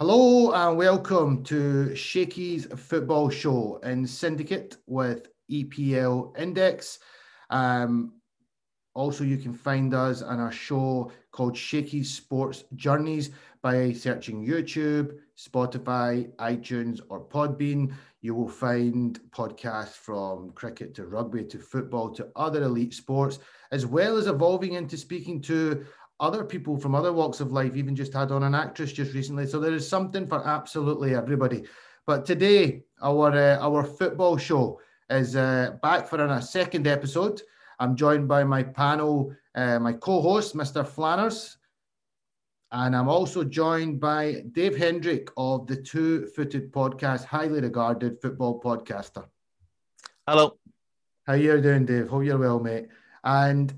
Hello and welcome to Shaky's Football Show in syndicate with EPL Index. Um, also, you can find us on our show called Shakey's Sports Journeys by searching YouTube, Spotify, iTunes, or Podbean. You will find podcasts from cricket to rugby to football to other elite sports, as well as evolving into speaking to other people from other walks of life, even just had on an actress just recently. So there is something for absolutely everybody. But today, our uh, our football show is uh, back for a second episode. I'm joined by my panel, uh, my co-host, Mr. Flanners, and I'm also joined by Dave Hendrick of the Two Footed Podcast, highly regarded football podcaster. Hello. How you doing, Dave? Hope you're well, mate. And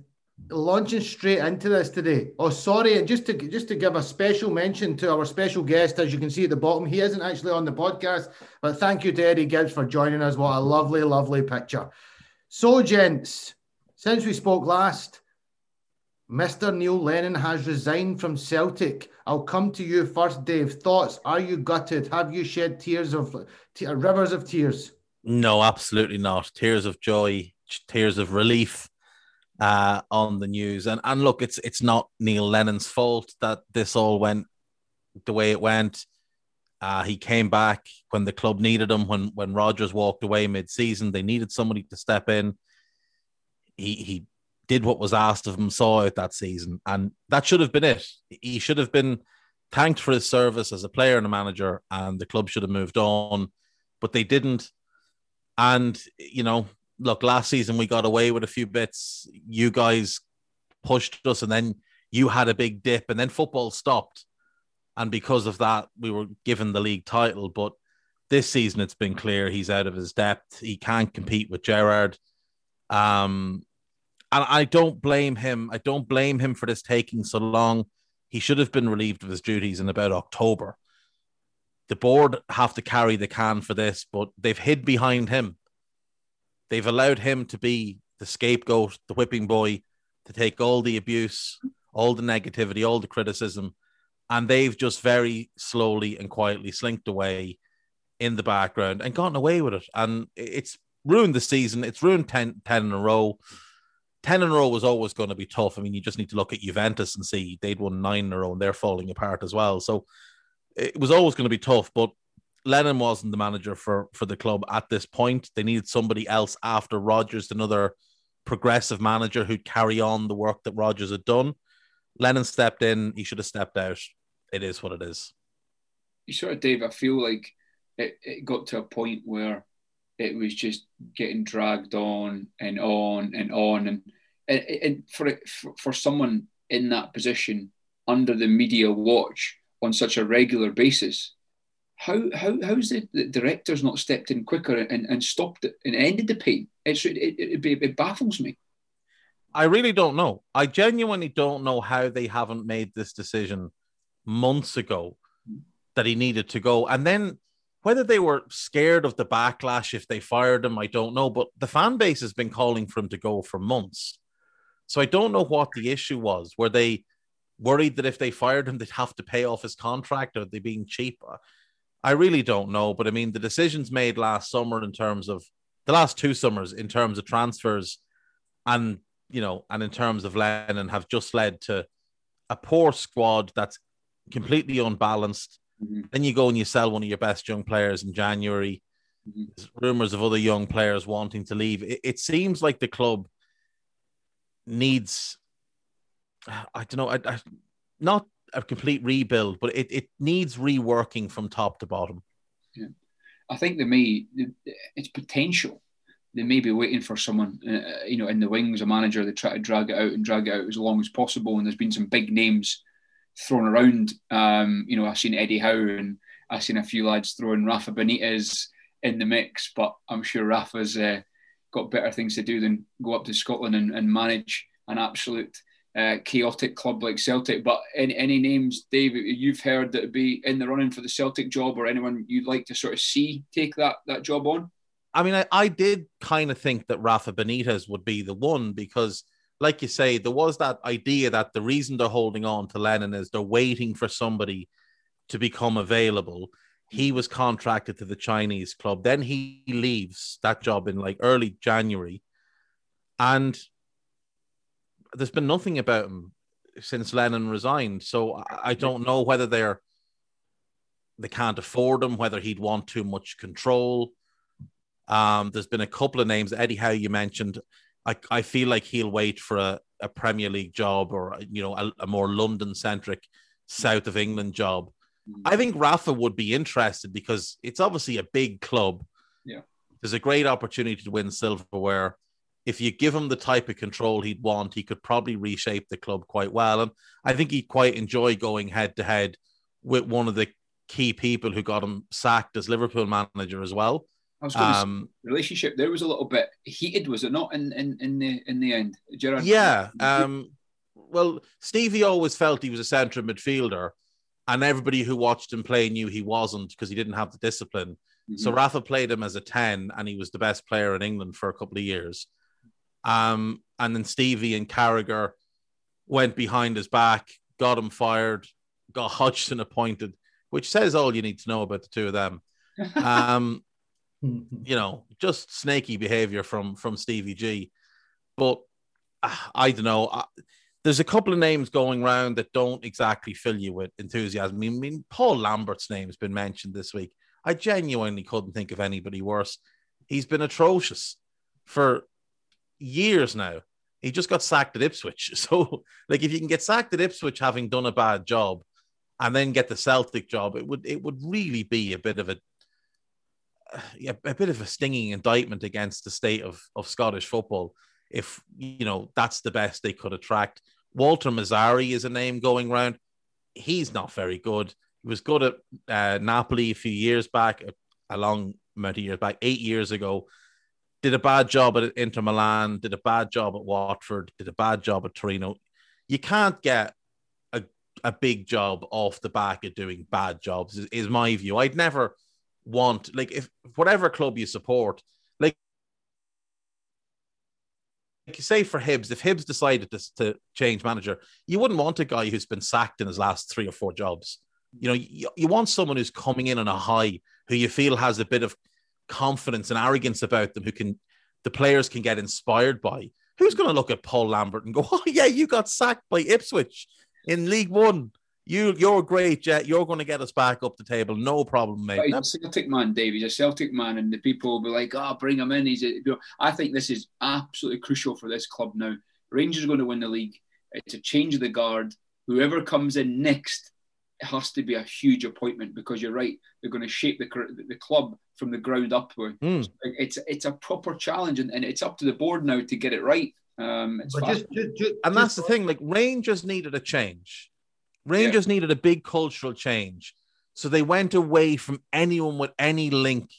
launching straight into this today. Oh, sorry, and just to just to give a special mention to our special guest, as you can see at the bottom, he isn't actually on the podcast, but thank you to Eddie Gibbs for joining us. What a lovely, lovely picture. So, gents, since we spoke last, Mr. Neil Lennon has resigned from Celtic. I'll come to you first, Dave. Thoughts? Are you gutted? Have you shed tears of t- rivers of tears? No, absolutely not. Tears of joy, tears of relief uh, on the news. And and look, it's it's not Neil Lennon's fault that this all went the way it went. Uh, he came back when the club needed him. When when Rodgers walked away mid-season, they needed somebody to step in. He he did what was asked of him, saw out that season, and that should have been it. He should have been thanked for his service as a player and a manager, and the club should have moved on, but they didn't. And you know, look, last season we got away with a few bits. You guys pushed us, and then you had a big dip, and then football stopped. And because of that, we were given the league title. But this season, it's been clear he's out of his depth. He can't compete with Gerrard. Um, and I don't blame him. I don't blame him for this taking so long. He should have been relieved of his duties in about October. The board have to carry the can for this, but they've hid behind him. They've allowed him to be the scapegoat, the whipping boy, to take all the abuse, all the negativity, all the criticism, and they've just very slowly and quietly slinked away in the background and gotten away with it. And it's ruined the season. It's ruined 10, 10 in a row. 10 in a row was always going to be tough. I mean, you just need to look at Juventus and see they'd won nine in a row and they're falling apart as well. So it was always going to be tough. But Lennon wasn't the manager for for the club at this point. They needed somebody else after Rodgers, another progressive manager who'd carry on the work that Rodgers had done. Lennon stepped in. He should have stepped out. It is what it is. You sort of, Dave. I feel like it, it got to a point where it was just getting dragged on and on and on, and and, and for, for for someone in that position under the media watch on such a regular basis how how how's the, the directors not stepped in quicker and, and stopped it and ended the pain? It's, it, it, it, it baffles me. I really don't know. I genuinely don't know how they haven't made this decision months ago that he needed to go. And then whether they were scared of the backlash if they fired him, I don't know. But the fan base has been calling for him to go for months. So I don't know what the issue was. Were they worried that if they fired him, they'd have to pay off his contract? Or they being cheap? I really don't know, but I mean, the decisions made last summer in terms of the last two summers in terms of transfers and you know, and in terms of Lennon have just led to a poor squad that's completely unbalanced. Mm-hmm. Then you go and you sell one of your best young players in January. Mm-hmm. There's rumors of other young players wanting to leave. It, it seems like the club needs, I don't know, I, I, not a complete rebuild, but it, it needs reworking from top to bottom. Yeah. I think they may, it's potential. They may be waiting for someone, uh, you know, in the wings, a manager. They try to drag it out and drag it out as long as possible. And there's been some big names thrown around. Um, you know, I've seen Eddie Howe and I've seen a few lads throwing Rafa Benitez in the mix, but I'm sure Rafa's uh, got better things to do than go up to Scotland and, and manage an absolute uh, chaotic club like Celtic. But any, any names, Dave, you've heard that be in the running for the Celtic job, or anyone you'd like to sort of see take that that job on? I mean, I, I did kind of think that Rafa Benitez would be the one because, like you say, there was that idea that the reason they're holding on to Lennon is they're waiting for somebody to become available. He was contracted to the Chinese club. Then he leaves that job in like early January. And there's been nothing about him since Lennon resigned. So I don't know whether they're they can't afford him, whether he'd want too much control. Um, there's been a couple of names, Eddie Howe you mentioned. I, I feel like he'll wait for a, a Premier League job or you know a, a more London centric South of England job. I think Rafa would be interested because it's obviously a big club. Yeah. There's a great opportunity to win silverware. If you give him the type of control he'd want, he could probably reshape the club quite well. And I think he'd quite enjoy going head to head with one of the key people who got him sacked as Liverpool manager as well. I was going um, to relationship there was a little bit heated, was it not? In in, in the in the end, Gerrard. Yeah. Um, well, Stevie always felt he was a centre midfielder, and everybody who watched him play knew he wasn't because he didn't have the discipline. Mm-hmm. So Rafa played him as a ten, and he was the best player in England for a couple of years. Um, and then Stevie and Carragher went behind his back, got him fired, got Hodgson appointed, which says all you need to know about the two of them. Um, you know, just snaky behavior from from Stevie G. But uh, I don't know. Uh, there's a couple of names going around that don't exactly fill you with enthusiasm. I mean, Paul Lambert's name has been mentioned this week. I genuinely couldn't think of anybody worse. He's been atrocious for years now. He just got sacked at Ipswich. So, like, if you can get sacked at Ipswich having done a bad job, and then get the Celtic job, it would it would really be a bit of a a, a bit of a stinging indictment against the state of, of Scottish football if you know that's the best they could attract. Walter Mazzarri is a name going around. He's not very good. He was good at uh, Napoli a few years back, a long amount of years back, eight years ago. Did a bad job at Inter Milan. Did a bad job at Watford. Did a bad job at Torino. You can't get a, a big job off the back of doing bad jobs. Is, is my view. I'd never want like if whatever club you support, like like you say for Hibs, if Hibs decided to, to change manager, you wouldn't want a guy who's been sacked in his last three or four jobs. You know, you, you want someone who's coming in on a high, who you feel has a bit of confidence and arrogance about them, who can the players can get inspired by. Who's going to look at Paul Lambert and go, "Oh yeah, you got sacked by Ipswich in League One"? You, you're great, Jet. You're going to get us back up the table. No problem, mate. He's a Celtic man, Dave. He's a Celtic man, and the people will be like, "Oh, bring him in." He's. A, I think this is absolutely crucial for this club now. Rangers are going to win the league. It's a change of the guard. Whoever comes in next has to be a huge appointment because you're right. They're going to shape the the club from the ground upward. Mm. It's it's a proper challenge, and, and it's up to the board now to get it right. Um, just, just, just, and that's the thing. Like Rangers needed a change Rangers yeah. needed a big cultural change. So they went away from anyone with any link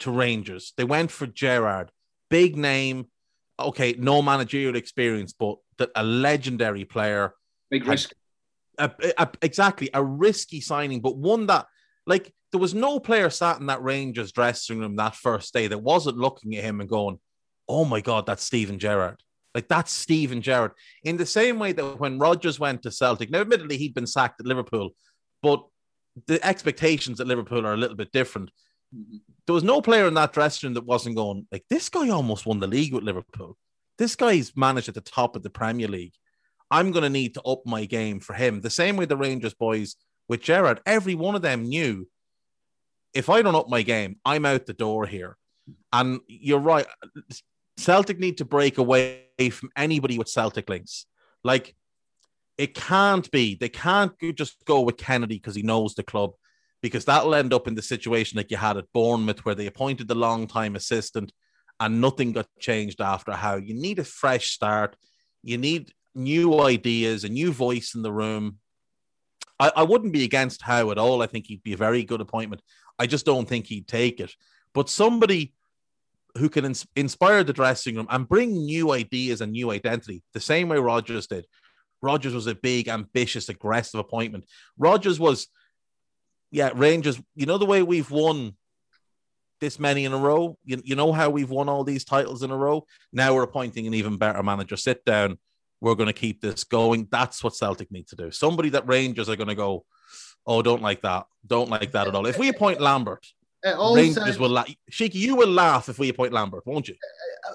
to Rangers. They went for Gerrard, big name. Okay, no managerial experience, but that a legendary player. Big risk. A, a, exactly, a risky signing, but one that, like, there was no player sat in that Rangers dressing room that first day that wasn't looking at him and going, "Oh my God, that's Steven Gerrard." Like that's Steven Gerrard. In the same way that when Rodgers went to Celtic, now admittedly he'd been sacked at Liverpool, but the expectations at Liverpool are a little bit different. There was no player in that dressing room that wasn't going like this guy almost won the league with Liverpool. This guy's managed at the top of the Premier League. I'm going to need to up my game for him. The same way the Rangers boys with Gerrard, every one of them knew if I don't up my game, I'm out the door here. And you're right. Celtic need to break away from anybody with Celtic links. Like, it can't be. They can't just go with Kennedy because he knows the club, because that'll end up in the situation like you had at Bournemouth, where they appointed the long time assistant and nothing got changed after Howe. You need a fresh start. You need new ideas, a new voice in the room. I, I wouldn't be against Howe at all. I think he'd be a very good appointment. I just don't think he'd take it. But somebody who can ins- inspire the dressing room and bring new ideas and new identity, the same way Rodgers did. Rodgers was a big, ambitious, aggressive appointment. Rodgers was, yeah, Rangers. You know the way we've won this many in a row. You, you know how we've won all these titles in a row. Now we're appointing an even better manager. Sit down. We're going to keep this going. That's what Celtic need to do. Somebody that Rangers are going to go. Oh, don't like that. Don't like that at all. If we appoint Lambert, Rangers sounds- will laugh. Shaky, you will laugh if we appoint Lambert, won't you?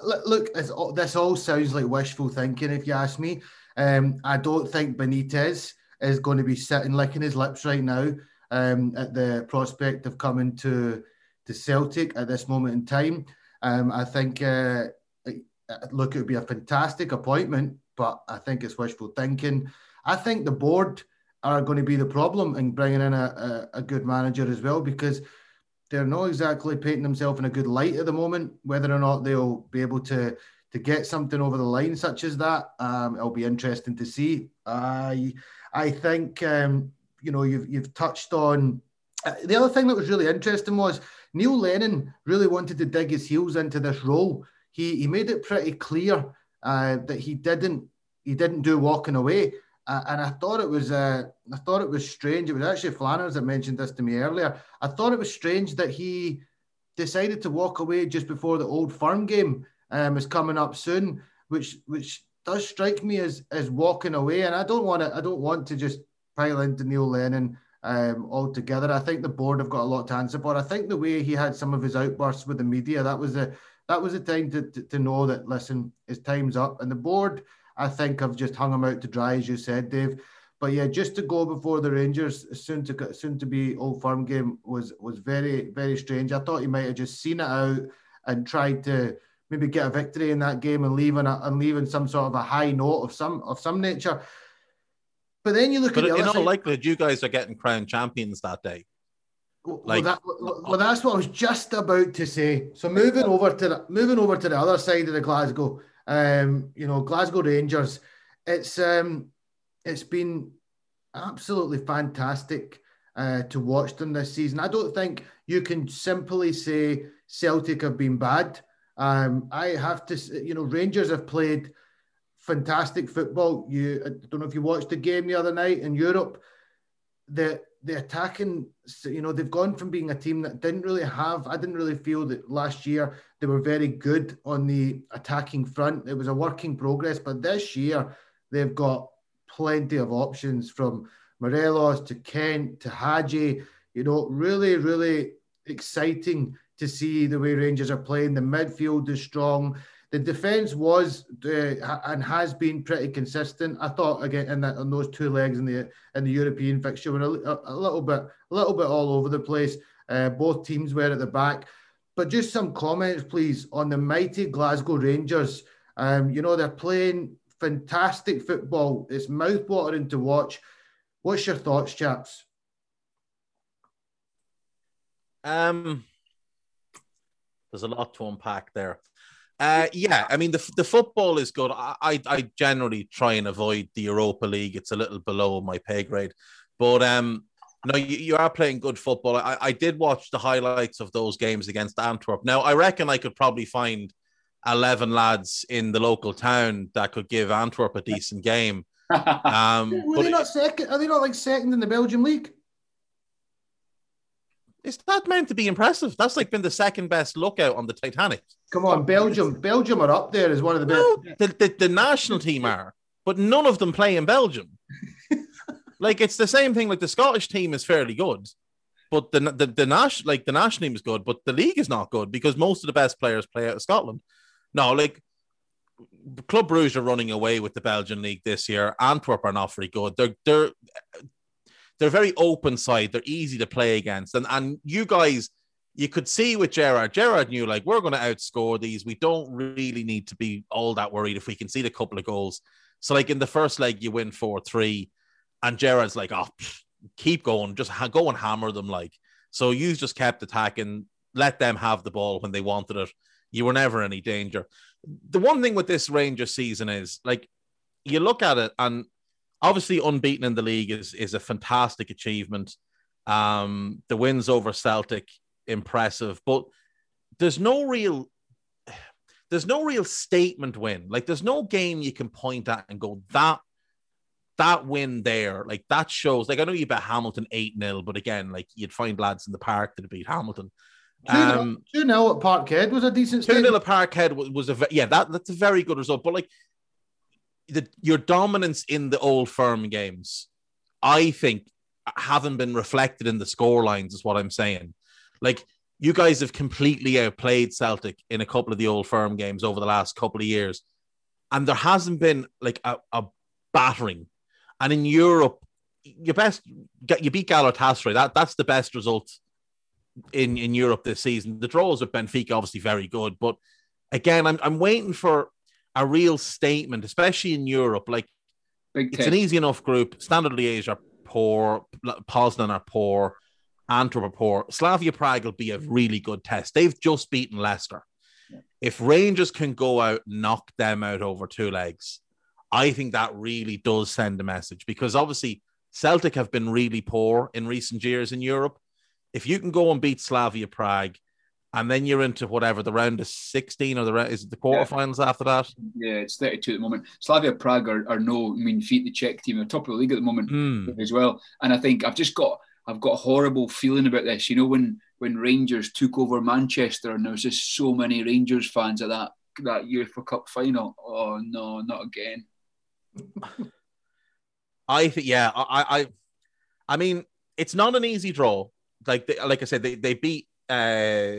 Look, look, it's all- this all sounds like wishful thinking, if you ask me. Um, I don't think Benitez is going to be sitting licking his lips right now um, at the prospect of coming to to Celtic at this moment in time. Um, I think, uh, look, it would be a fantastic appointment, but I think it's wishful thinking. I think the board are going to be the problem in bringing in a, a, a good manager as well because they're not exactly painting themselves in a good light at the moment. Whether or not they'll be able to to get something over the line such as that, um, it'll be interesting to see. I I think um, you know you've you've touched on uh, the other thing that was really interesting was Neil Lennon really wanted to dig his heels into this role. He he made it pretty clear uh, that he didn't he didn't do walking away. Uh, and I thought it was uh, I thought it was strange. It was actually Flanners that mentioned this to me earlier. I thought it was strange that he decided to walk away just before the old firm game um, is coming up soon, which which does strike me as as walking away. And I don't want to I don't want to just pile into Neil Lennon um, altogether. I think the board have got a lot to answer for. I think the way he had some of his outbursts with the media that was the that was the time to, to, to know that listen, his time's up. And the board, I think, have just hung him out to dry, as you said, Dave. But yeah, just to go before the Rangers soon to soon to be Old Firm game was was very very strange. I thought he might have just seen it out and tried to maybe get a victory in that game and leaving a, and leaving some sort of a high note of some of some nature. But then you look But at the in all likelihood, you guys are getting crowned champions that day. Well, Like- that, well, well, that's what I was just about to say. So moving over to the, moving over to the other side of the Glasgow, um, you know, Glasgow Rangers. It's um, it's been absolutely fantastic uh, to watch them this season. I don't think you can simply say Celtic have been bad. Um, I have to, you know, Rangers have played fantastic football. You, I don't know if you watched the game the other night in Europe. The the attacking, you know, they've gone from being a team that didn't really have. I didn't really feel that last year they were very good on the attacking front. It was a work in progress, but this year they've got plenty of options from Morelos to Kent to Hagi. You know, really, really exciting to see the way Rangers are playing. The midfield is strong. The defense was uh, and has been pretty consistent. I thought again in that on those two legs in the in the European fixture were a, a, a little bit a little bit all over the place. Uh, both teams were at the back, but just some comments, please, on the mighty Glasgow Rangers. Um, you know they're playing fantastic football. It's mouth-watering to watch. What's your thoughts, chaps? Um, there's a lot to unpack there. Uh, yeah, I mean the the football is good. I, I I generally try and avoid the Europa League. It's a little below my pay grade, but um, no, you, you are playing good football. I, I did watch the highlights of those games against Antwerp. Now I reckon I could probably find eleven lads in the local town that could give Antwerp a decent game. Um, Were they not second? Are they not like second in the Belgian league? Is that meant to be impressive? That's like been the second best lookout on the Titanic. Come on, Belgium. Belgium are up there as one of the No, best. the, the, the national team are, but none of them play in Belgium. like it's the same thing. Like the Scottish team is fairly good, but the the the national like the national team is good, but the league is not good because most of the best players play out of Scotland. No, like Club Bruges are running away with the Belgian league this year. Antwerp are not very good. They're they're they're very open side. They're easy to play against, and and you guys you could see with Gerrard, Gerrard knew like we're going to outscore these. We don't really need to be all that worried if we can see a couple of goals. So like in the first leg, you win four three, and Gerrard's like, oh, pff, keep going, just ha- go and hammer them. Like so, you just kept attacking, let them have the ball when they wanted it. You were never any danger. The one thing with this Rangers season is like you look at it, and obviously unbeaten in the league is is a fantastic achievement. Um, the wins over Celtic impressive, but there's no real there's no real statement win. Like there's no game you can point at and go that that win there, like that shows. Like I know you bet Hamilton eight 0 but again, like you'd find lads in the park that beat Hamilton. Um, 2 0 at Parkhead was a decent Two 0 statement. at Parkhead was, was a yeah that that's a very good result. But like the your dominance in the old firm games, I think haven't been reflected in the score lines, is what I'm saying. Like you guys have completely outplayed Celtic in a couple of the old firm games over the last couple of years. And there hasn't been like a, a battering. And in Europe, you best you beat Galatasaray. That that's the best result in in Europe this season. The draws with Benfica obviously very good, but again, I'm I'm waiting for a real statement, especially in Europe. Like Big it's an easy enough group. Standard Liège are poor, Poznan are poor, Antwerp are poor. Slavia Prague will be a really good test. They've just beaten Leicester. Yeah. If Rangers can go out, knock them out over two legs, I think that really does send a message because obviously Celtic have been really poor in recent years in Europe. If you can go and beat Slavia Prague, and then you're into whatever the round of 16 or the round, is the quarterfinals yeah. after that? Yeah, it's 32 at the moment. Slavia Prague are, are no mean feat, the Czech team, are top of the league at the moment mm. as well. And I think I've just got I've got a horrible feeling about this. You know, when when Rangers took over Manchester and there was just so many Rangers fans at that that UEFA Cup final. Oh no, not again. I think yeah, I I I mean it's not an easy draw. Like they, like I said, they, they beat uh,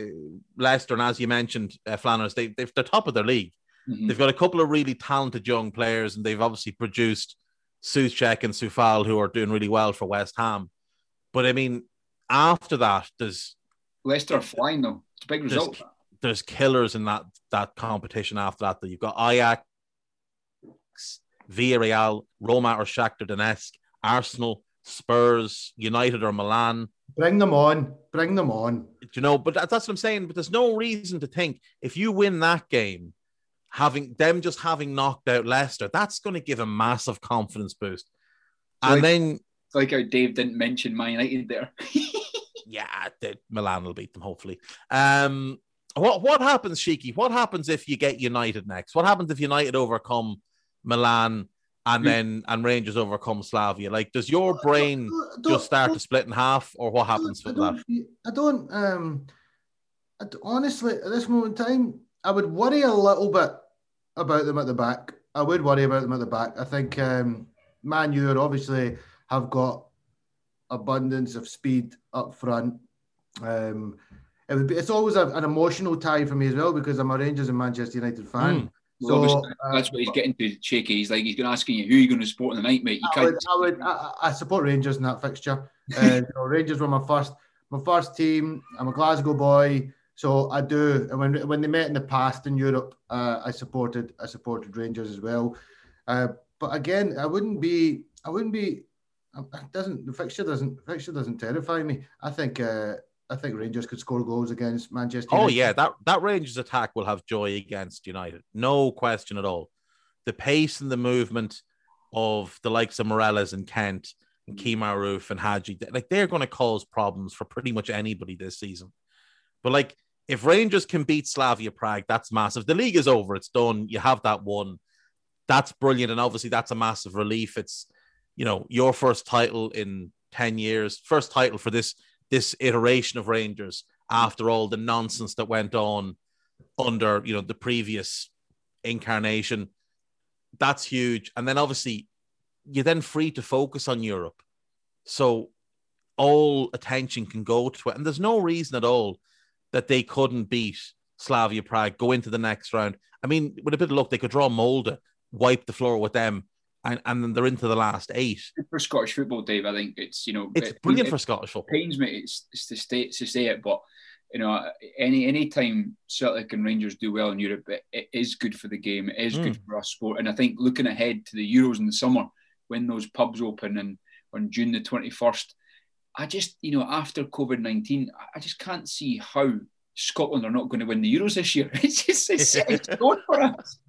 Leicester, and as you mentioned, uh, Flanners, they they're top of their league. Mm-hmm. They've got a couple of really talented young players, and they've obviously produced Soucek and Coufal, who are doing really well for West Ham. But I mean, after that, there's Leicester flying though. It's a big result. There's, there's killers in that that competition after that. That you've got Ajax, Villarreal, Roma or Shakhtar Donetsk, Arsenal, Spurs, United or Milan. Bring them on. Bring them on. You know, but that's what I'm saying. But there's no reason to think if you win that game, having them just having knocked out Leicester, that's going to give a massive confidence boost. and like, then, like how Dave didn't mention Man United there. yeah, the, Milan will beat them hopefully. Um, what what happens, Shiki? What happens if you get United next? What happens if United overcome Milan? And then and Rangers overcome Slavia. Like, does your brain just start to split in half, or what happens with that? I don't. Um, I don't, honestly, at this moment in time, I would worry a little bit about them at the back. I would worry about them at the back. I think um, Man U obviously have got abundance of speed up front. Um, it would be, it's always a, an emotional tie for me as well because I'm a Rangers and Manchester United fan. Mm. So uh, that's what he's getting to, Shaky. He's like he's going to asking you who are you going to support in the night, mate. You I would, I, would I, I, support Rangers in that fixture. uh, Rangers were my first, my first team. I'm a Glasgow boy, so I do. And when when they met in the past in Europe, uh, I supported I supported Rangers as well. Uh, but again, I wouldn't be I wouldn't be. It doesn't the fixture doesn't the fixture doesn't terrify me. I think uh, I think Rangers could score goals against Manchester. Oh yeah, that that Rangers attack will have joy against United, no question at all. The pace and the movement of the likes of Morelos and Kent and Kemar Roofe and Hagi, like they're going to cause problems for pretty much anybody this season. But like, if Rangers can beat Slavia Prague, that's massive. The league is over; it's done. You have that one. That's brilliant, and obviously that's a massive relief. It's you know your first title in ten years, first title for this this iteration of Rangers after all the nonsense that went on under you know the previous incarnation. That's huge. And then obviously you're then free to focus on Europe. So all attention can go to it. And there's no reason at all that they couldn't beat Slavia Prague, go into the next round. I mean, with a bit of luck, they could draw Molde, wipe the floor with them, and, and then they're into the last eight. For Scottish football, Dave, I think it's you know it's it, brilliant it, for Scottish football. Pains me it's, it's to stay to say it, but you know any any time Celtic and Rangers do well in Europe, it, it is good for the game. It is mm. good for our sport, and I think looking ahead to the Euros in the summer when those pubs open and on June the twenty first, I just you know after COVID nineteen, I just can't see how Scotland are not going to win the Euros this year. It's just it's, it's going for us.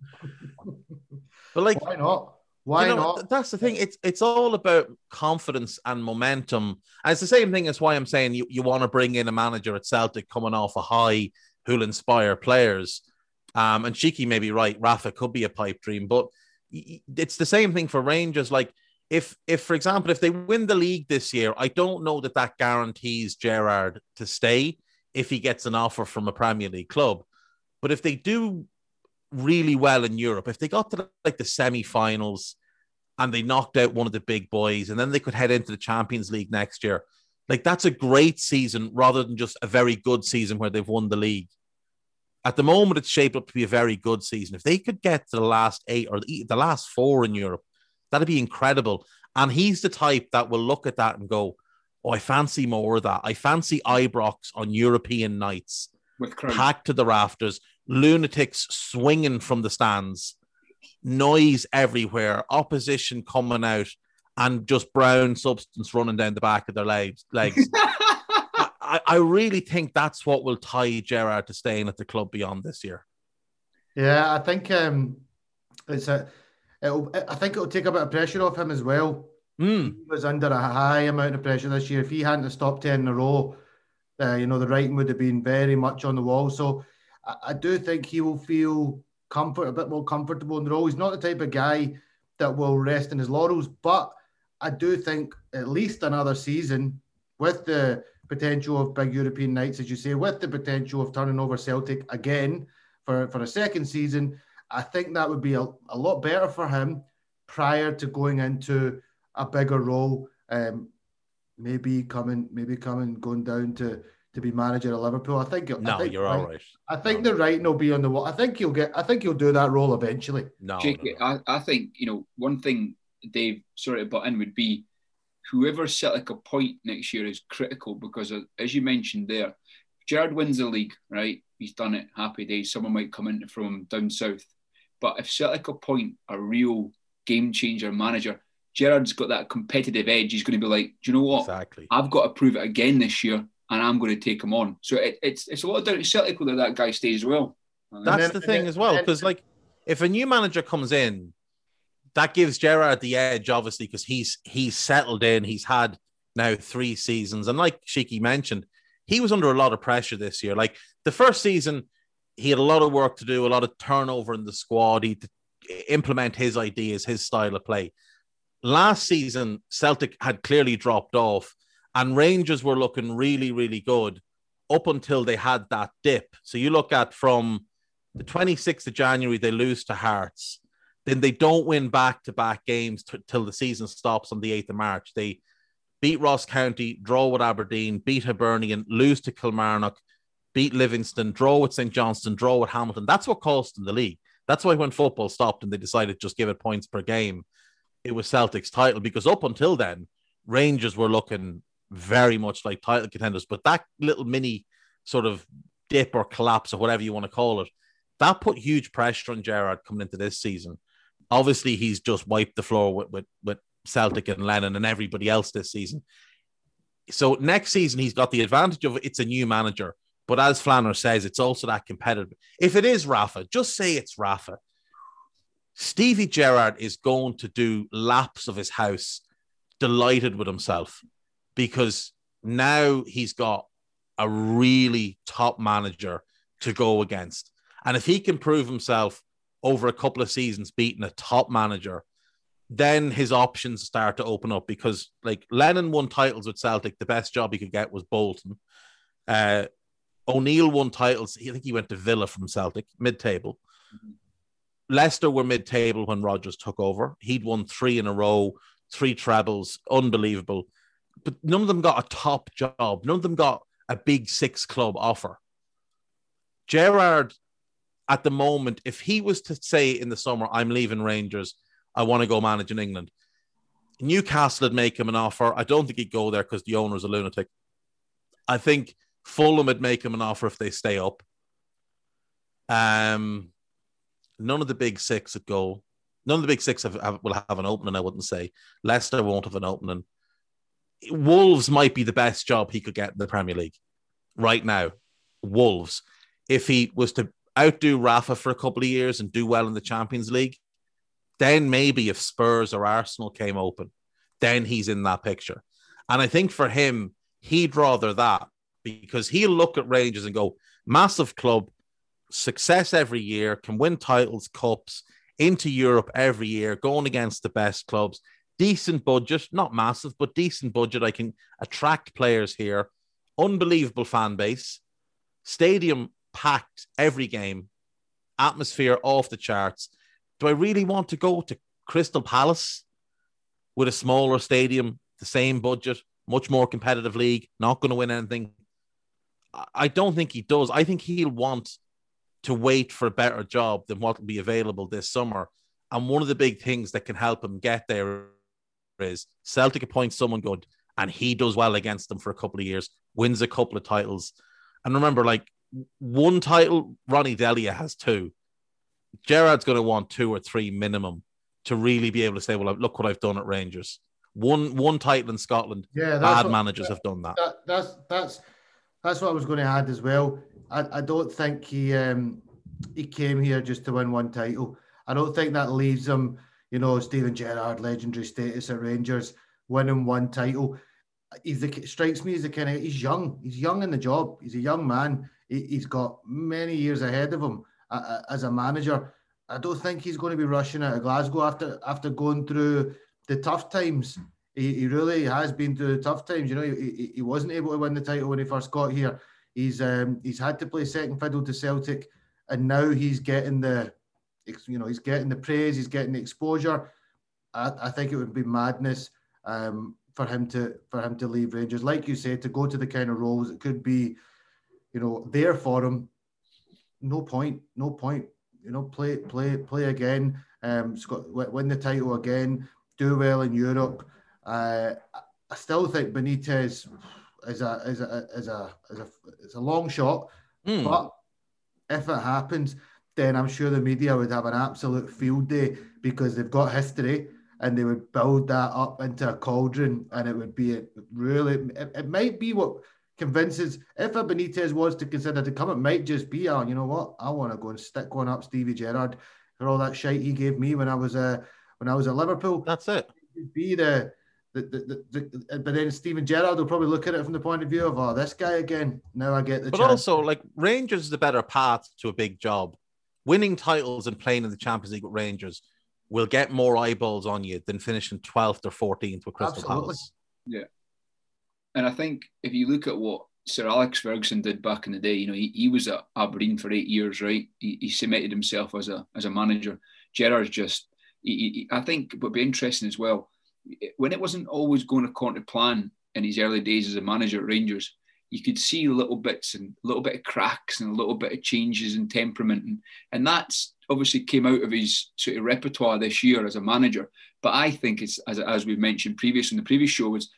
But like, why not? Why you know, not? That's the thing. It's it's all about confidence and momentum. And it's the same thing as why I'm saying you, you want to bring in a manager at Celtic coming off a high who'll inspire players. Um, and Shiki may be right. Rafa could be a pipe dream, but it's the same thing for Rangers. Like if if for example if they win the league this year, I don't know that that guarantees Gerrard to stay if he gets an offer from a Premier League club. But if they do really well in Europe. If they got to like the semi-finals and they knocked out one of the big boys, and then they could head into the Champions League next year. Like that's a great season rather than just a very good season where they've won the league. At the moment, it's shaped up to be a very good season. If they could get to the last eight or the last four in Europe, that'd be incredible. And he's the type that will look at that and go, Oh, I fancy more of that. I fancy Ibrox on European nights, with packed to the rafters, lunatics swinging from the stands, noise everywhere, opposition coming out, and just brown substance running down the back of their legs. legs. I, I really think that's what will tie Gerrard to staying at the club beyond this year. Yeah, I think um, it's a. It'll, I think it'll take a bit of pressure off him as well. Mm. He was under a high amount of pressure this year. If he hadn't stopped ten in a row, uh, you know the writing would have been very much on the wall. So I, I do think he will feel comfort a bit more comfortable in the role. He's not the type of guy that will rest in his laurels, but I do think at least another season with the potential of big European nights, as you say, with the potential of turning over Celtic again for, for a second season, I think that would be a, a lot better for him prior to going into a bigger role. Um, maybe coming, maybe coming, going down to to be manager of Liverpool. I think. No, I think, you're all right. I think no. the writing will be on the wall. I think he'll get. I think he'll do that role eventually. No, Jake, no, no. I, I think you know one thing Dave sort of butt in would be whoever Celtic appoint next year is critical because uh, as you mentioned there, Gerrard wins the league, right? He's done it. Happy days. Someone might come in from down south, but if Celtic appoint a real game changer manager, Gerrard's got that competitive edge. He's going to be like, do you know what? Exactly. I've got to prove it again this year, and I'm going to take him on. So it, it's it's a lot of down to Celtic whether that guy stays as well. That's then- the thing and as well, because like if a new manager comes in, that gives Gerrard the edge, obviously, because he's he's settled in. He's had now three seasons, and like Shiki mentioned, he was under a lot of pressure this year. Like the first season, he had a lot of work to do, a lot of turnover in the squad. He to implement his ideas, his style of play. Last season, Celtic had clearly dropped off, and Rangers were looking really, really good up until they had that dip. So you look at from the 26th of January, they lose to Hearts. Then they don't win back to back games t- till the season stops on the 8th of March. They beat Ross County, draw with Aberdeen, beat Hibernian, lose to Kilmarnock, beat Livingston, draw with St. Johnstone, draw with Hamilton. That's what cost them the league. That's why when football stopped and they decided to just give it points per game, it was Celtic's title because up until then, Rangers were looking very much like title contenders. But that little mini sort of dip or collapse or whatever you want to call it, that put huge pressure on Gerrard coming into this season. Obviously, he's just wiped the floor with, with, with Celtic and Lennon and everybody else this season. So next season, he's got the advantage of it's a new manager. But as Flanner says, it's also that competitive. If it is Rafa, just say it's Rafa. Stevie Gerrard is going to do laps of his house, delighted with himself, because now he's got a really top manager to go against. And if he can prove himself over a couple of seasons beating a top manager, then his options start to open up because, like, Lennon won titles with Celtic. The best job he could get was Bolton. Uh, O'Neill won titles. I think he went to Villa from Celtic, mid table. Leicester were mid table when Rodgers took over. He'd won three in a row, three trebles, unbelievable. But none of them got a top job. None of them got a big six club offer. Gerrard, at the moment, if he was to say in the summer, I'm leaving Rangers, I want to go manage in England, Newcastle would make him an offer. I don't think he'd go there because the owner's a lunatic. I think Fulham would make him an offer if they stay up. Um, none of the big six would go. None of the big six have, have, will have an opening. I wouldn't say Leicester won't have an opening. Wolves might be the best job he could get in the Premier League right now. Wolves, if he was to outdo Rafa for a couple of years and do well in the Champions League, then maybe if Spurs or Arsenal came open, then he's in that picture. And I think for him, he'd rather that because he'll look at Rangers and go, massive club, success every year, can win titles, cups, into Europe every year, going against the best clubs, decent budget, not massive, but decent budget. I can attract players here, unbelievable fan base, stadium packed every game, atmosphere off the charts. Do I really want to go to Crystal Palace with a smaller stadium, the same budget, much more competitive league, not going to win anything. I don't think he does. I think he'll want to wait for a better job than what will be available this summer. And one of the big things that can help him get there is Celtic appoints someone good and he does well against them for a couple of years, wins a couple of titles. And remember, like one title, Ronny Deila has two. Gerrard's going to want two or three minimum to really be able to say, "Well, look what I've done at Rangers." One one title in Scotland. Yeah, bad what, managers have done that. that. That's that's that's what I was going to add as well. I, I don't think he um, he came here just to win one title. I don't think that leaves him, you know, Steven Gerrard legendary status at Rangers, winning one title. He's the strikes me as the kind of he's young. He's young in the job. He's a young man. He, has got many years ahead of him uh, as a manager. I don't think he's going to be rushing out of Glasgow after after going through the tough times. He, he really has been through the tough times. You know, he, he wasn't able to win the title when he first got here. He's um, he's had to play second fiddle to Celtic, and now he's getting the, you know, he's getting the praise, he's getting the exposure. I, I think it would be madness um, for him to for him to leave Rangers, like you said, to go to the kind of roles it could be, you know, there for him. No point, no point you know, play play play again, um, win the title again, do well in Europe. Uh, I still think Benitez is a is a is a is a it's a long shot, mm. but if it happens, then I'm sure the media would have an absolute field day because they've got history and they would build that up into a cauldron and it would be a really it, it might be what convinces if a Benitez was to consider to come, it might just be, oh, you know what, I want to go and stick one up Stevie Gerrard for all that shite he gave me when I was uh, when I was at Liverpool. That's it. Be the the, the, the, the, but then Steven Gerrard will probably look at it from the point of view of, oh, this guy again. Now I get the. But chance. also, like Rangers is the better path to a big job. Winning titles and playing in the Champions League with Rangers will get more eyeballs on you than finishing 12th or 14th with Crystal Absolutely. Palace. Yeah. And I think if you look at what Sir Alex Ferguson did back in the day, you know, he, he was at Aberdeen for eight years, right? He, he cemented himself as a as a manager. Gerrard's just, he, he, I think, would be interesting as well. When it wasn't always going according to plan in his early days as a manager at Rangers, you could see little bits and a little bit of cracks and a little bit of changes in temperament, and and that's obviously came out of his sort of repertoire this year as a manager. But I think it's as as we've mentioned previous in the previous show was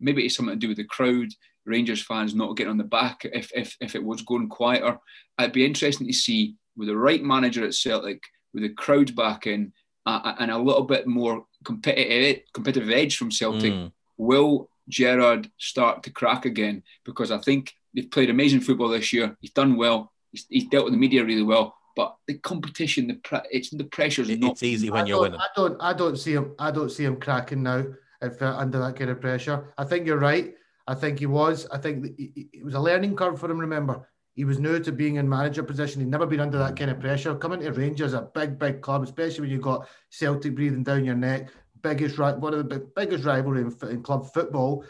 maybe it's something to do with the crowd, Rangers fans not getting on the back if, if, if it was going quieter. It'd be interesting to see with the right manager at Celtic, with the crowd back in, uh, and a little bit more competitive, competitive edge from Celtic, mm. will Gerrard start to crack again? Because I think they've played amazing football this year. He's done well. He's, he's dealt with the media really well. But the competition, the pre- it's the pressure's it, not. It's easy when you're winning. I don't. I don't see him. I don't see him cracking now if uh, under that kind of pressure. I think you're right. I think he was. I think it was a learning curve for him. Remember, he was new to being in manager position. He'd never been under that kind of pressure. Coming to Rangers, a big, big club, especially when you've got Celtic breathing down your neck, biggest one of the biggest rivalry in, in club football.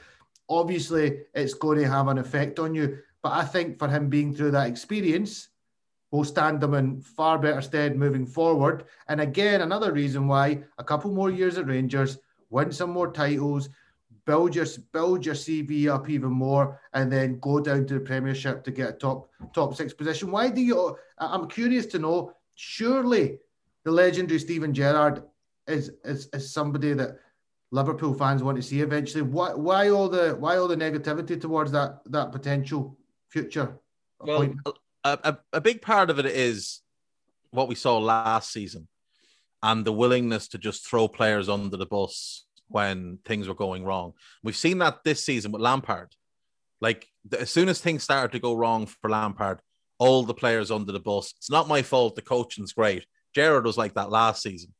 Obviously, it's going to have an effect on you. But I think for him being through that experience, will stand them in far better stead moving forward. And again, another reason why a couple more years at Rangers win some more titles, build your build your CV up even more, and then go down to the Premiership to get a top top six position. Why do you? I'm curious to know. Surely, the legendary Steven Gerrard is is, is somebody that Liverpool fans want to see eventually. Why why all the why all the negativity towards that that potential future? Well, a, a, a big part of it is what we saw last season and the willingness to just throw players under the bus when things were going wrong. We've seen that this season with Lampard. Like as soon as things started to go wrong for Lampard, all the players under the bus. It's not my fault. The coaching's great. Gerrard was like that last season.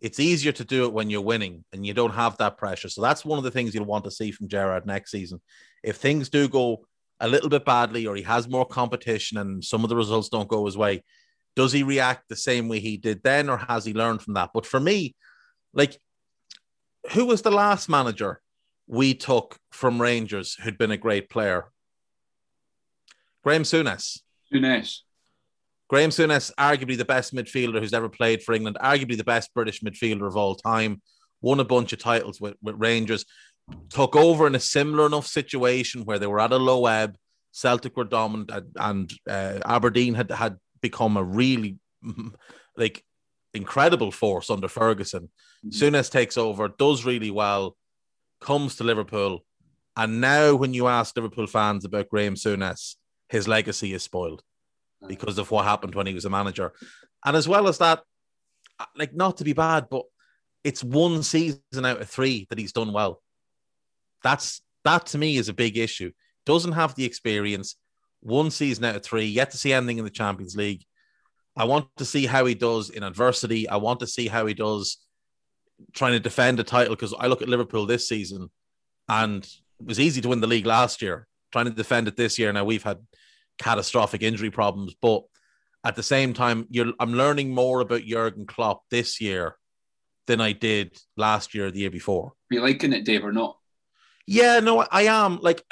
It's easier to do it when you're winning and you don't have that pressure. So that's one of the things you'll want to see from Gerrard next season. If things do go a little bit badly or he has more competition and some of the results don't go his way, does he react the same way he did then, or has he learned from that? But for me, like, who was the last manager we took from Rangers who'd been a great player? Graham Souness. Souness. Graham Souness, arguably the best midfielder who's ever played for England, arguably the best British midfielder of all time, won a bunch of titles with, with Rangers, took over in a similar enough situation where they were at a low ebb. Celtic were dominant, and, and uh, Aberdeen had had become a really like incredible force under Ferguson. Mm-hmm. Souness takes over, does really well, comes to Liverpool, and now when you ask Liverpool fans about Graham Souness, his legacy is spoiled because of what happened when he was a manager. And as well as that, like not to be bad, but it's one season out of three that he's done well. That's that to me is a big issue. Doesn't have the experience. One season out of three, yet to see anything in the Champions League. I want to see how he does in adversity. I want to see how he does trying to defend a title because I look at Liverpool this season and it was easy to win the league last year. Trying to defend it this year. Now we've had catastrophic injury problems. But at the same time, I'm learning more about Jurgen Klopp this year than I did last year, the year before. Are you liking it, Dave, or not? Yeah, no, I am. Like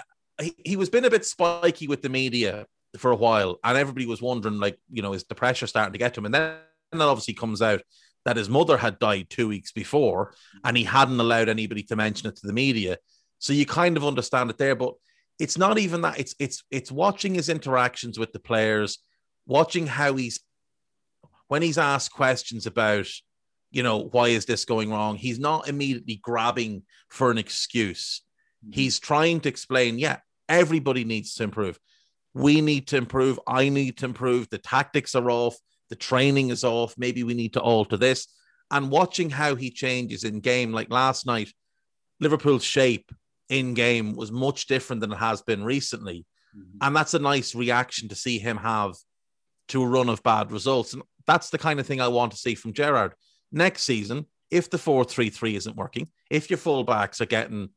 he, he was been a bit spiky with the media for a while, and everybody was wondering, like, you know, is the pressure starting to get to him? And then that obviously comes out that his mother had died two weeks before, and he hadn't allowed anybody to mention it to the media. So you kind of understand it there, but it's not even that. It's it's it's watching his interactions with the players, watching how he's when he's asked questions about, you know, why is this going wrong? He's not immediately grabbing for an excuse. Mm-hmm. He's trying to explain, yeah, everybody needs to improve. We need to improve. I need to improve. The tactics are off. The training is off. Maybe we need to alter this. And watching how he changes in game, like last night, Liverpool's shape in game was much different than it has been recently. Mm-hmm. And that's a nice reaction to see him have to a run of bad results. And that's the kind of thing I want to see from Gerrard. Next season, if the 4 3 3 isn't working, if your fullbacks are getting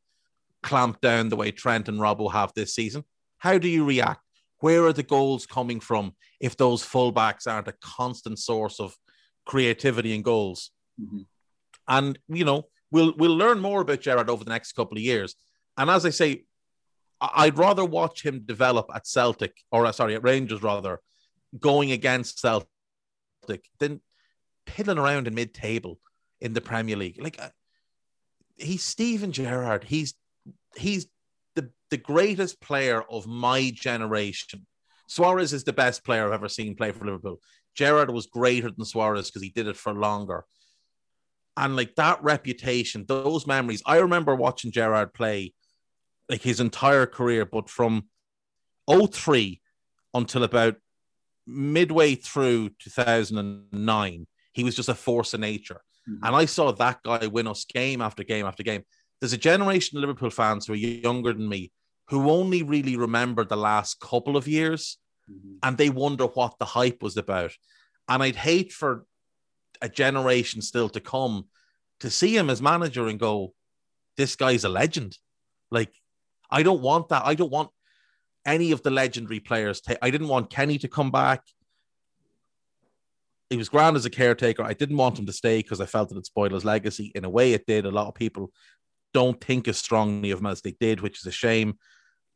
clamped down the way Trent and Robbo have this season, how do you react? Where are the goals coming from if those fullbacks aren't a constant source of creativity and goals? Mm-hmm. And, you know, we'll we'll learn more about Gerrard over the next couple of years. And as I say, I'd rather watch him develop at Celtic, or uh, sorry, at Rangers rather, going against Celtic than piddling around in mid-table in the Premier League. Like uh, he's Steven Gerrard. He's he's the the greatest player of my generation. Suarez is the best player I've ever seen play for Liverpool. Gerrard was greater than Suarez because he did it for longer. And like that reputation, those memories. I remember watching Gerrard play like his entire career, but from 03 until about midway through 2009, he was just a force of nature. Mm-hmm. And I saw that guy win us game after game after game. There's a generation of Liverpool fans who are younger than me who only really remember the last couple of years mm-hmm. and they wonder what the hype was about. And I'd hate for a generation still to come to see him as manager and go, this guy's a legend. Like I don't want that. I don't want any of the legendary players. To, I didn't want Kenny to come back. He was grand as a caretaker. I didn't want him to stay because I felt that it spoiled his legacy. In a way, it did. A lot of people don't think as strongly of him as they did, which is a shame.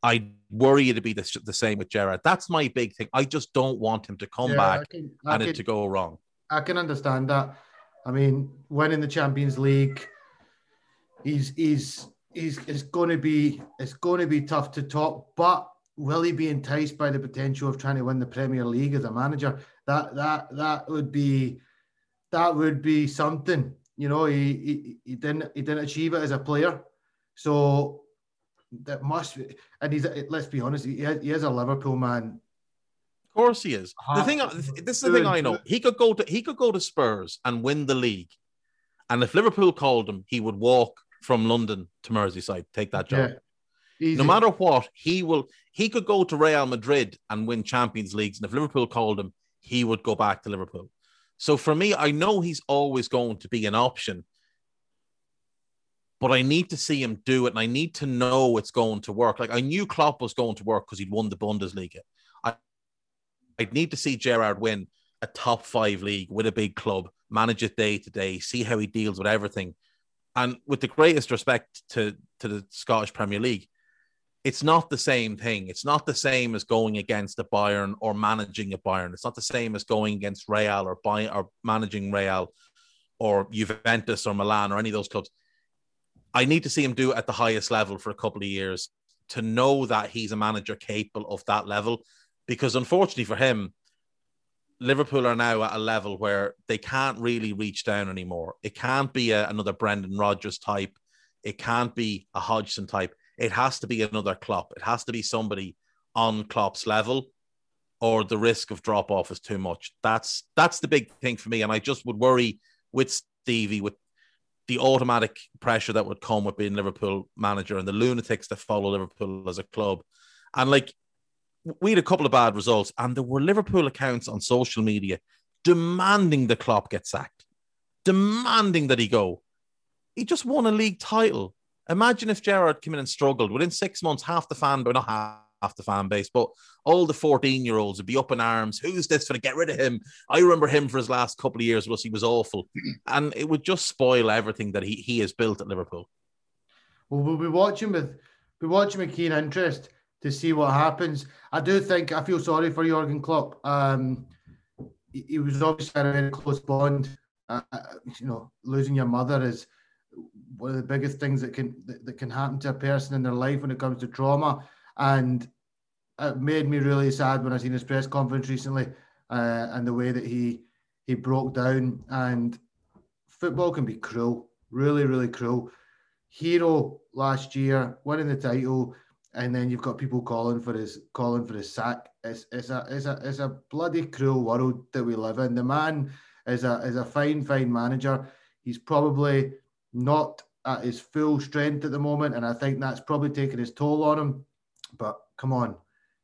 I worry it'd be the, the same with Gerrard. That's my big thing. I just don't want him to come yeah, back can, and can, it to go wrong. I can understand that. I mean, when in the Champions League, he's he's he's it's going to be it's going to be tough to top. But will he be enticed by the potential of trying to win the Premier League as a manager? That that that would be that would be something. You know, he, he, he didn't he didn't achieve it as a player, so that must be. And he's let's be honest, he, he is a Liverpool man. Of course he is. The thing, this is the thing I know. He could go to he could go to Spurs and win the league, and if Liverpool called him, he would walk from London to Merseyside. Take that job. Yeah. No matter what, he will. He could go to Real Madrid and win Champions Leagues, and if Liverpool called him, he would go back to Liverpool. So for me, I know he's always going to be an option, but I need to see him do it, and I need to know it's going to work. Like I knew Klopp was going to work because he'd won the Bundesliga. I, I'd need to see Gerrard win a top five league with a big club, manage it day to day, see how he deals with everything and with the greatest respect to, to the Scottish Premier League, it's not the same thing. It's not the same as going against a Bayern or managing a Bayern. It's not the same as going against Real or buy or managing Real or Juventus or Milan or any of those clubs. I need to see him do at the highest level for a couple of years to know that he's a manager capable of that level. Because unfortunately for him, Liverpool are now at a level where they can't really reach down anymore. It can't be a, another Brendan Rodgers type. It can't be a Hodgson type. It has to be another Klopp. It has to be somebody on Klopp's level, or the risk of drop off is too much. That's that's the big thing for me, and I just would worry with Stevie with the automatic pressure that would come with being Liverpool manager and the lunatics that follow Liverpool as a club. And like we had a couple of bad results, and there were Liverpool accounts on social media demanding the Klopp get sacked, demanding that he go. He just won a league title. Imagine if Gerrard came in and struggled within six months, half the fan, but not half half the fan base, but all the 14 year olds would be up in arms. Who's this for to get rid of him? I remember him for his last couple of years was he was awful. And it would just spoil everything that he, he has built at Liverpool. Well, we'll be watching with be watching with keen interest to see what happens. I do think I feel sorry for Jurgen Klopp. Um, he, he was obviously in a very close bond. Uh, uh, you know, losing your mother is one of the biggest things that can that, that, can happen to a person in their life when it comes to trauma. And it made me really sad when I seen his press conference recently uh, and the way that he he broke down. And football can be cruel, really, really cruel. Hero last year, winning the title, and then you've got people calling for his calling for his sack. It's, it's a it's a it's a bloody cruel world that we live in. The man is a is a fine fine manager. He's probably not at his full strength at the moment, and I think that's probably taking his toll on him. But come on,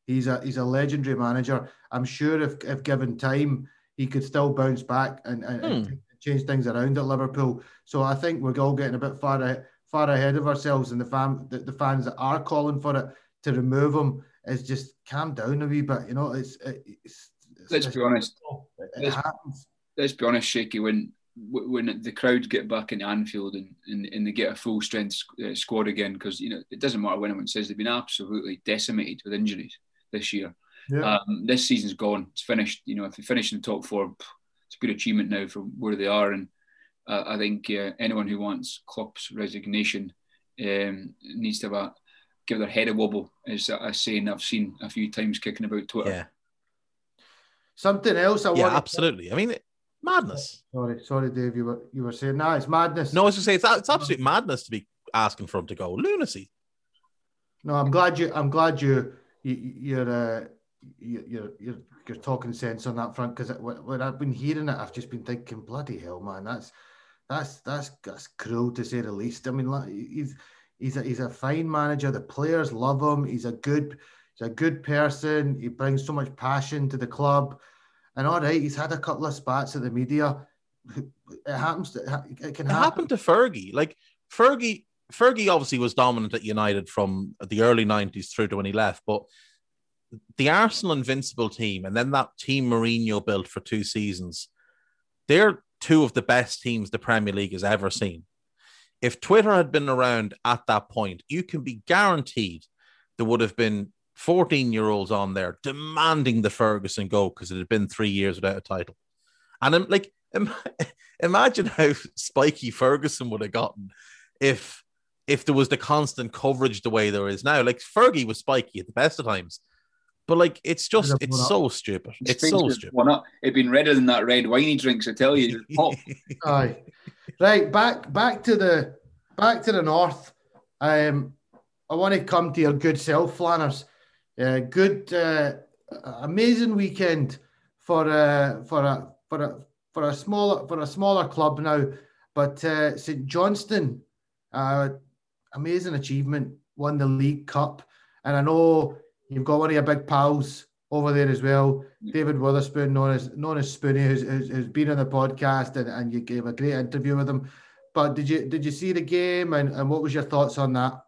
he's a he's a legendary manager. I'm sure if if given time, he could still bounce back and, and, hmm. and change things around at Liverpool. So I think we're all getting a bit far far ahead of ourselves, and the fan the, the fans that are calling for it to remove him is just calm down a wee bit. You know, it's, it's, it's let's be honest. It let's, happens. Let's be honest, Shaky. When when the crowd get back into Anfield and, and, and they get a full strength uh, squad again, because you know it doesn't matter when anyone says they've been absolutely decimated with injuries this year. Yeah. Um, this season's gone. It's finished. You know, if they finish in the top four, it's a good achievement now for where they are. And uh, I think uh, anyone who wants Klopp's resignation um, needs to have a, give their head a wobble, is a saying I've seen a few times kicking about Twitter. Yeah. Something else I yeah, absolutely. I mean, madness. Sorry, sorry, Dave. You were you were saying, no, nah, it's madness. No, I was going to say it's it's absolute madness to be asking for him to go. Lunacy. No, I'm glad you. I'm glad you. you you're. Uh, you're you're you're talking sense on that front because when I've been hearing it, I've just been thinking, bloody hell, man, that's that's that's that's cruel to say the least. I mean, he's he's a, he's a fine manager. The players love him. He's a good he's a good person. He brings so much passion to the club. And all right, he's had a couple of spats at the media. It happens. To, it can happen. It happened to Fergie. Like Fergie, Fergie obviously was dominant at United from the early '90s through to when he left. But the Arsenal invincible team, and then that team Mourinho built for two seasons, they're two of the best teams the Premier League has ever seen. If Twitter had been around at that point, you can be guaranteed there would have been 14 year olds on there demanding the Ferguson go because it had been three years without a title. And I'm like, imagine how spiky Ferguson would have gotten if if there was the constant coverage the way there is now. Like Fergie was spiky at the best of times. But like, it's just, it's so stupid. It's, so stupid. One up. It'd been redder than that red wine he drinks. I tell you. Aye. Right back, back to the, back to the north. Um, I want to come to your good self, Flanners. Uh, good, uh, amazing weekend for uh, for a for a for a smaller for a smaller club now, but uh, St Johnstone, uh, amazing achievement, won the League Cup, and I know You've got one of your big pals over there as well, David Wotherspoon, known as known as Spoonie, who's, who's, who's been on the podcast, and, and you gave a great interview with him. But did you did you see the game, and, and what was your thoughts on that?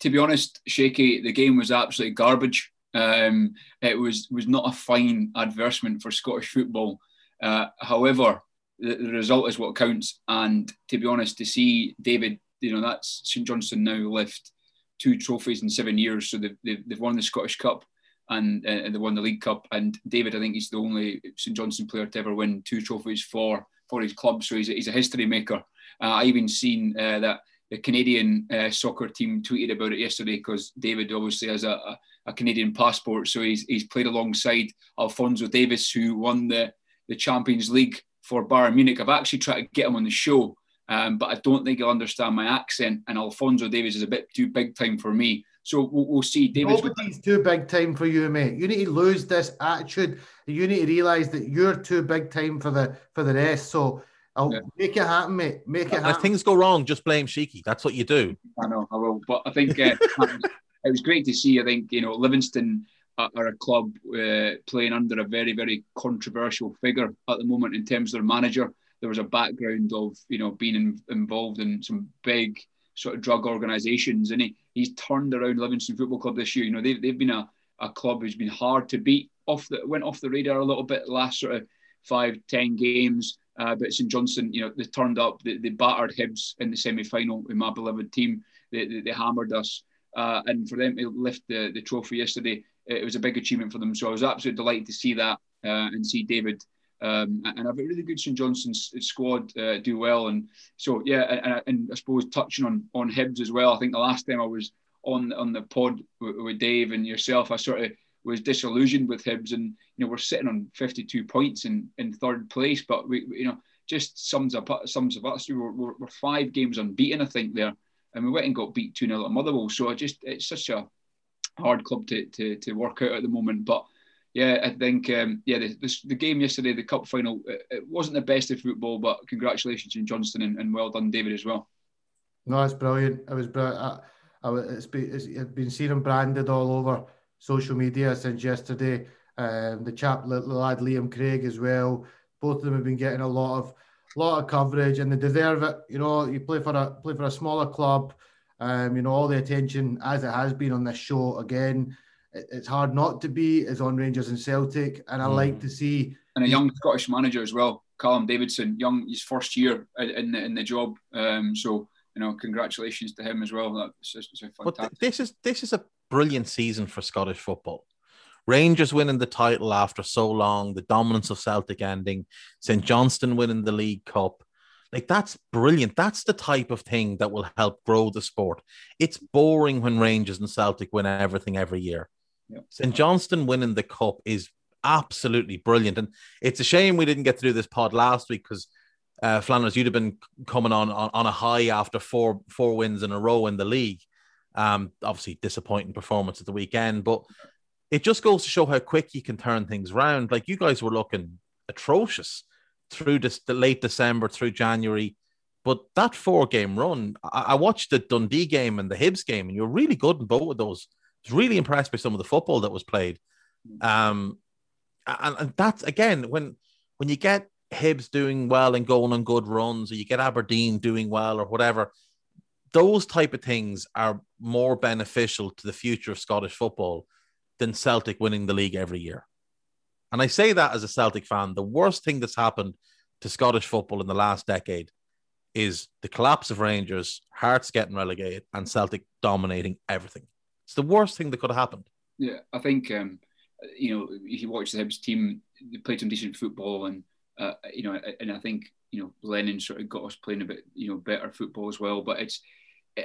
To be honest, Shaky, the game was absolutely garbage. Um, it was was not a fine advertisement for Scottish football. Uh, however, the, the, result is what counts. And to be honest, to see David, you know, that's St Johnstone now lift two trophies in seven years. So they've, they've, they've won the Scottish Cup and, uh, they won the League Cup. And David, I think he's the only St Johnstone player to ever win two trophies for for his club. So he's a, he's a history maker. Uh, I even seen uh, that the Canadian uh, soccer team tweeted about it yesterday because David obviously has a, a, a, Canadian passport, so he's he's played alongside Alfonso Davies, who won the the Champions League for Bayern Munich. I've actually tried to get him on the show, um, but I don't think he'll understand my accent. And Alfonso Davies is a bit too big time for me. So we'll, we'll see. David's Nobody's too big time for you, mate. You need to lose this attitude. You need to realise that you're too big time for the for the rest. So I'll yeah. make it happen, mate. Make it happen. If things go wrong, just blame Shiki. That's what you do. I know, I will. But I think uh, it was great to see. I think you know Livingston are a club uh, playing under a very, very controversial figure at the moment in terms of their manager. There was a background of you know being in, involved in some big sort of drug organisations, and he, he's turned around Livingston Football Club this year. You know they've, they've been a, a club who's been hard to beat. Off the went off the radar a little bit last sort of five ten games. Uh, but St Johnstone, you know, they turned up, they, they battered Hibs in the semi final with my beloved team. They, they, they hammered us. Uh, and for them to lift the, the trophy yesterday, it was a big achievement for them. So I was absolutely delighted to see that uh, and see David um, and a really good St Johnstone's squad uh, do well. And so yeah, and, and, I suppose touching on on Hibs as well. I think the last time I was on on the pod with, with Dave and yourself, I sort of was disillusioned with Hibs, and you know we're sitting on 52 points in in third place, but we you know just sums up sums of us. We were, we're, we're, five games unbeaten, I think there, and we went and got beat two 0 at Motherwell. So I just it's such a hard club to, to to work out at the moment, but. Yeah, I think um, yeah the, the, the, game yesterday, the cup final, it, it, wasn't the best of football, but congratulations to Johnstone and, and well done, David, as well. No, it's brilliant. It was brilliant. I, I, it's been, it's, it's been seen and branded all over social media since yesterday. Um, the chap, the lad Liam Craig as well. Both of them have been getting a lot of lot of coverage, and they deserve it. You know, you play for a play for a smaller club. Um, you know, all the attention as it has been on this show again. It, it's hard not to be as on Rangers and Celtic, and I mm. like to see and a young Scottish manager as well, Callum Davidson, young his first year in the in the job. Um, so you know, congratulations to him as well. That's just, just fantastic. But this is this is a brilliant season for Scottish football. Rangers winning the title after so long, the dominance of Celtic ending, St Johnstone winning the League Cup. Like that's brilliant. That's the type of thing that will help grow the sport. It's boring when Rangers and Celtic win everything every year. St Johnstone winning the cup is absolutely brilliant, and it's a shame we didn't get to do this pod last week because uh, Flanners, you'd have been coming on, on on a high after four four wins in a row in the league. Um, obviously disappointing performance at the weekend, but it just goes to show how quick you can turn things around. Like you guys were looking atrocious through this the late December through January, but that four game run, I, I, watched the Dundee game and the Hibs game, and you're really good in both of those. Was really impressed by some of the football that was played. Um, and, and that's again when when you get Hibs doing well and going on good runs, or you get Aberdeen doing well, or whatever those type of things are more beneficial to the future of Scottish football than Celtic winning the league every year. And I say that as a Celtic fan, the worst thing that's happened to Scottish football in the last decade is the collapse of Rangers, Hearts getting relegated, and Celtic dominating everything. It's the worst thing that could have happened. Yeah, I think um, you know if you watch the Hibs team, they played some decent football, and uh, you know, and I think you know Lennon sort of got us playing a bit you know better football as well. But it's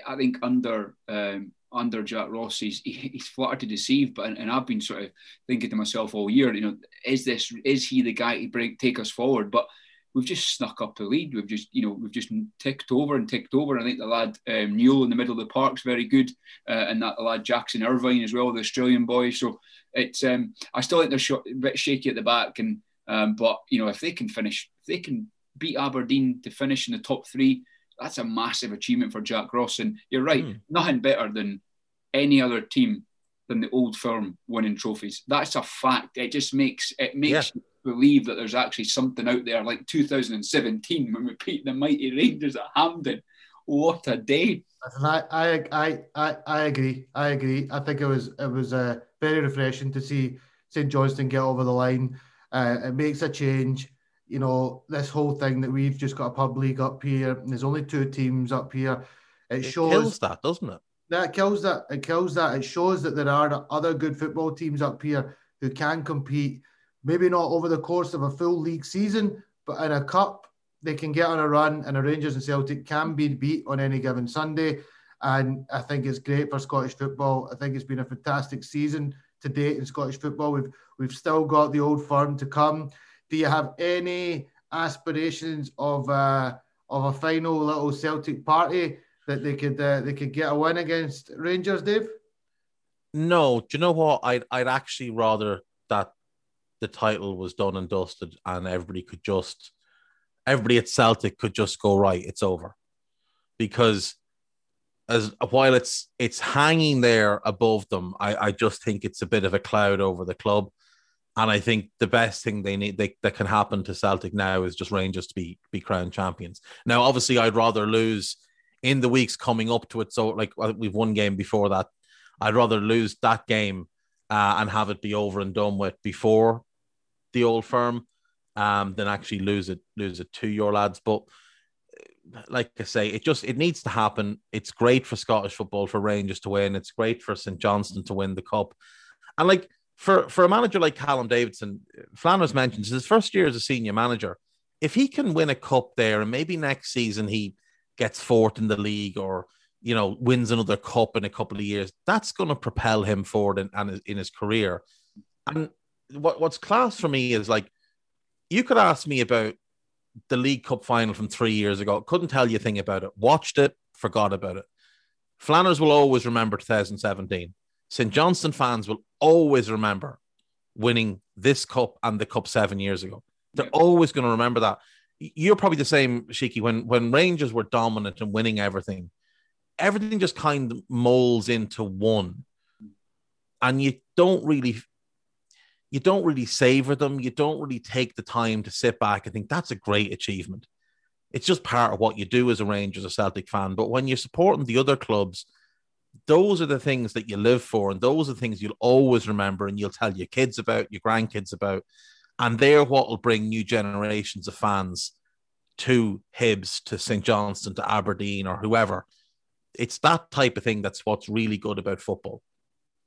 I think under um, under Jack Ross, he's he's flattered to deceive. But and I've been sort of thinking to myself all year, you know, is this is he the guy to bring take us forward? But we've just snuck up the lead. We've just you know we've just ticked over and ticked over. I think the lad um, Newell in the middle of the park's very good, uh, and that the lad Jackson Irvine as well, the Australian boy. So it's um, I still think they're sh- a bit shaky at the back, and um, but you know if they can finish, if they can beat Aberdeen to finish in the top three that's a massive achievement for Jack Ross. And you're right, mm. nothing better than any other team than the old firm winning trophies. That's a fact. It just makes it makes yeah. You believe that there's actually something out there, like 2017 when we beat the mighty Rangers at Hampden. What a day! I, I, I, I, I agree. I agree. I think it was it was uh, very refreshing to see St Johnstone get over the line. Uh, it makes a change you know, this whole thing that we've just got a pub league up here, and there's only two teams up here. It, it shows kills that, doesn't it? That kills that. It kills that. It shows that there are other good football teams up here who can compete. Maybe not over the course of a full league season, but in a cup, they can get on a run, and the Rangers and Celtic can be beat on any given Sunday. And I think it's great for Scottish football. I think it's been a fantastic season to date in Scottish football. We've we've still got the old firm to come. Do you have any aspirations of uh, of a final little Celtic party that they could uh, they could get a win against Rangers, Dave? No, do you know what? I'd I'd actually rather the title was done and dusted, and everybody could just everybody at Celtic could just go right. It's over because as while it's it's hanging there above them, I, I just think it's a bit of a cloud over the club. And I think the best thing they need they, that can happen to Celtic now is just Rangers to be be crowned champions. Now, obviously, I'd rather lose in the weeks coming up to it. So, like we've one game before that, I'd rather lose that game uh, and have it be over and done with before the old firm um, than actually lose it lose it to your lads. But like I say, it just it needs to happen. It's great for Scottish football for Rangers to win. It's great for St Johnstone to win the cup, and like for for a manager like Callum Davidson, Flanners mentions his first year as a senior manager. If he can win a cup there, and maybe next season he gets fourth in the league, or you know wins another cup in a couple of years, that's going to propel him forward in, in his career. And what what's class for me is like you could ask me about the League Cup final from three years ago. Couldn't tell you a thing about it. Watched it, forgot about it. Flanners will always remember 2017. St. Johnstone fans will always remember winning this cup and the cup seven years ago. They're always going to remember that. You're probably the same, Shiki. When when Rangers were dominant and winning everything, everything just kind of molds into one, and you don't really you don't really savor them. You don't really take the time to sit back and think that's a great achievement. It's just part of what you do as a Rangers, a Celtic fan. But when you're supporting the other clubs, those are the things that you live for, and those are the things you'll always remember, and you'll tell your kids about, your grandkids about, and they're what will bring new generations of fans to Hibs, to St Johnstone, to Aberdeen, or whoever. It's that type of thing that's what's really good about football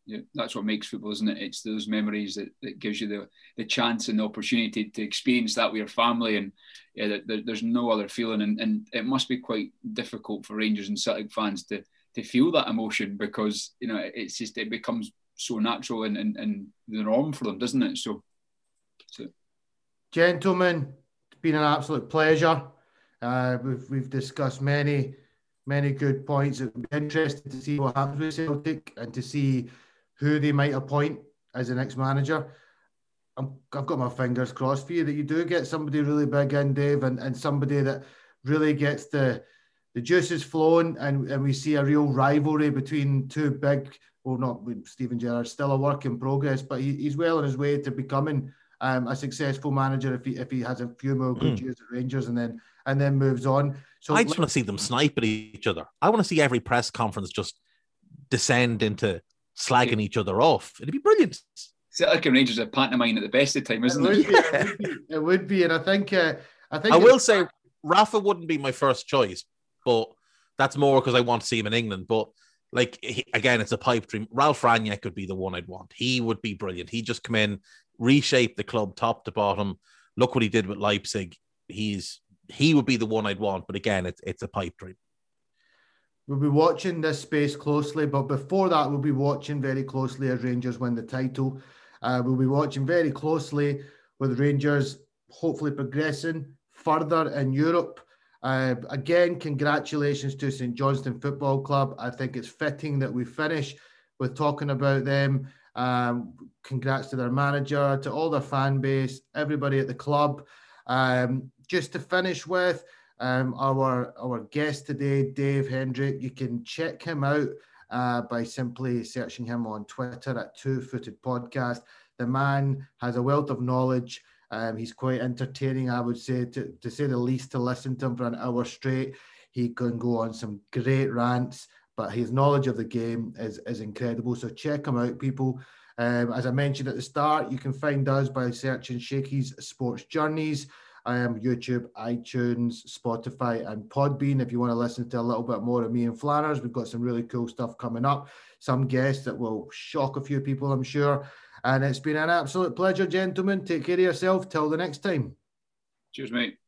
yeah, that's what makes football, isn't it? It's those memories that, that gives you the, the chance and the opportunity to experience that with your family, and yeah, there, there's no other feeling. And, and it must be quite difficult for Rangers and Celtic fans to to feel that emotion because you know it's just it becomes so natural and, and, and the norm for them, doesn't it? So, so. gentlemen, it's been an absolute pleasure. Uh, we've we've discussed many many good points. It'd be interesting to see what happens with Celtic and to see who they might appoint as the next manager. i have got my fingers crossed for you that you do get somebody really big in, Dave, and, and somebody that really gets the the juices flowing, and, and we see a real rivalry between two big. Well, not with Steven Gerrard, still a work in progress, but he, he's well on his way to becoming um, a successful manager if he if he has a few more good mm. years at Rangers and then and then moves on. So I just want to see them snipe at each other. I want to see every press conference just descend into slagging each other off. It'd be brilliant. Celtic and Rangers are pantomime at the best of time, isn't it? Would be, it? Would be, it would be, and I think uh, I think I will say Rafa wouldn't be my first choice, but that's more because I want to see him in England. But like he, again, it's a pipe dream. Ralf Rangnick would be the one I'd want. He would be brilliant. He'd just come in, reshape the club top to bottom. Look what he did with Leipzig. He's he would be the one I'd want. But again, it's it's a pipe dream. We'll be watching this space closely, but before that, we'll be watching very closely as Rangers win the title. Uh, we'll be watching very closely with Rangers hopefully progressing further in Europe. Uh, again, congratulations to St Johnstone Football Club. I think it's fitting that we finish with talking about them. Um, congrats to their manager, to all their fan base, everybody at the club. Um, just to finish with, um, our our guest today, Dave Hendrick. You can check him out uh, by simply searching him on Twitter at Two Footed Podcast. The man has a wealth of knowledge. Um, he's quite entertaining, I would say, to, to say the least, to listen to him for an hour straight. He can go on some great rants, but his knowledge of the game is, is incredible. So check him out, people. Um, as I mentioned at the start, you can find us by searching Shakey's Sports Journeys. I am YouTube, iTunes, Spotify, and Podbean. If you want to listen to a little bit more of me and Flanners, we've got some really cool stuff coming up. Some guests that will shock a few people, I'm sure. And it's been an absolute pleasure, gentlemen. Take care of yourself. Till the next time. Cheers, mate.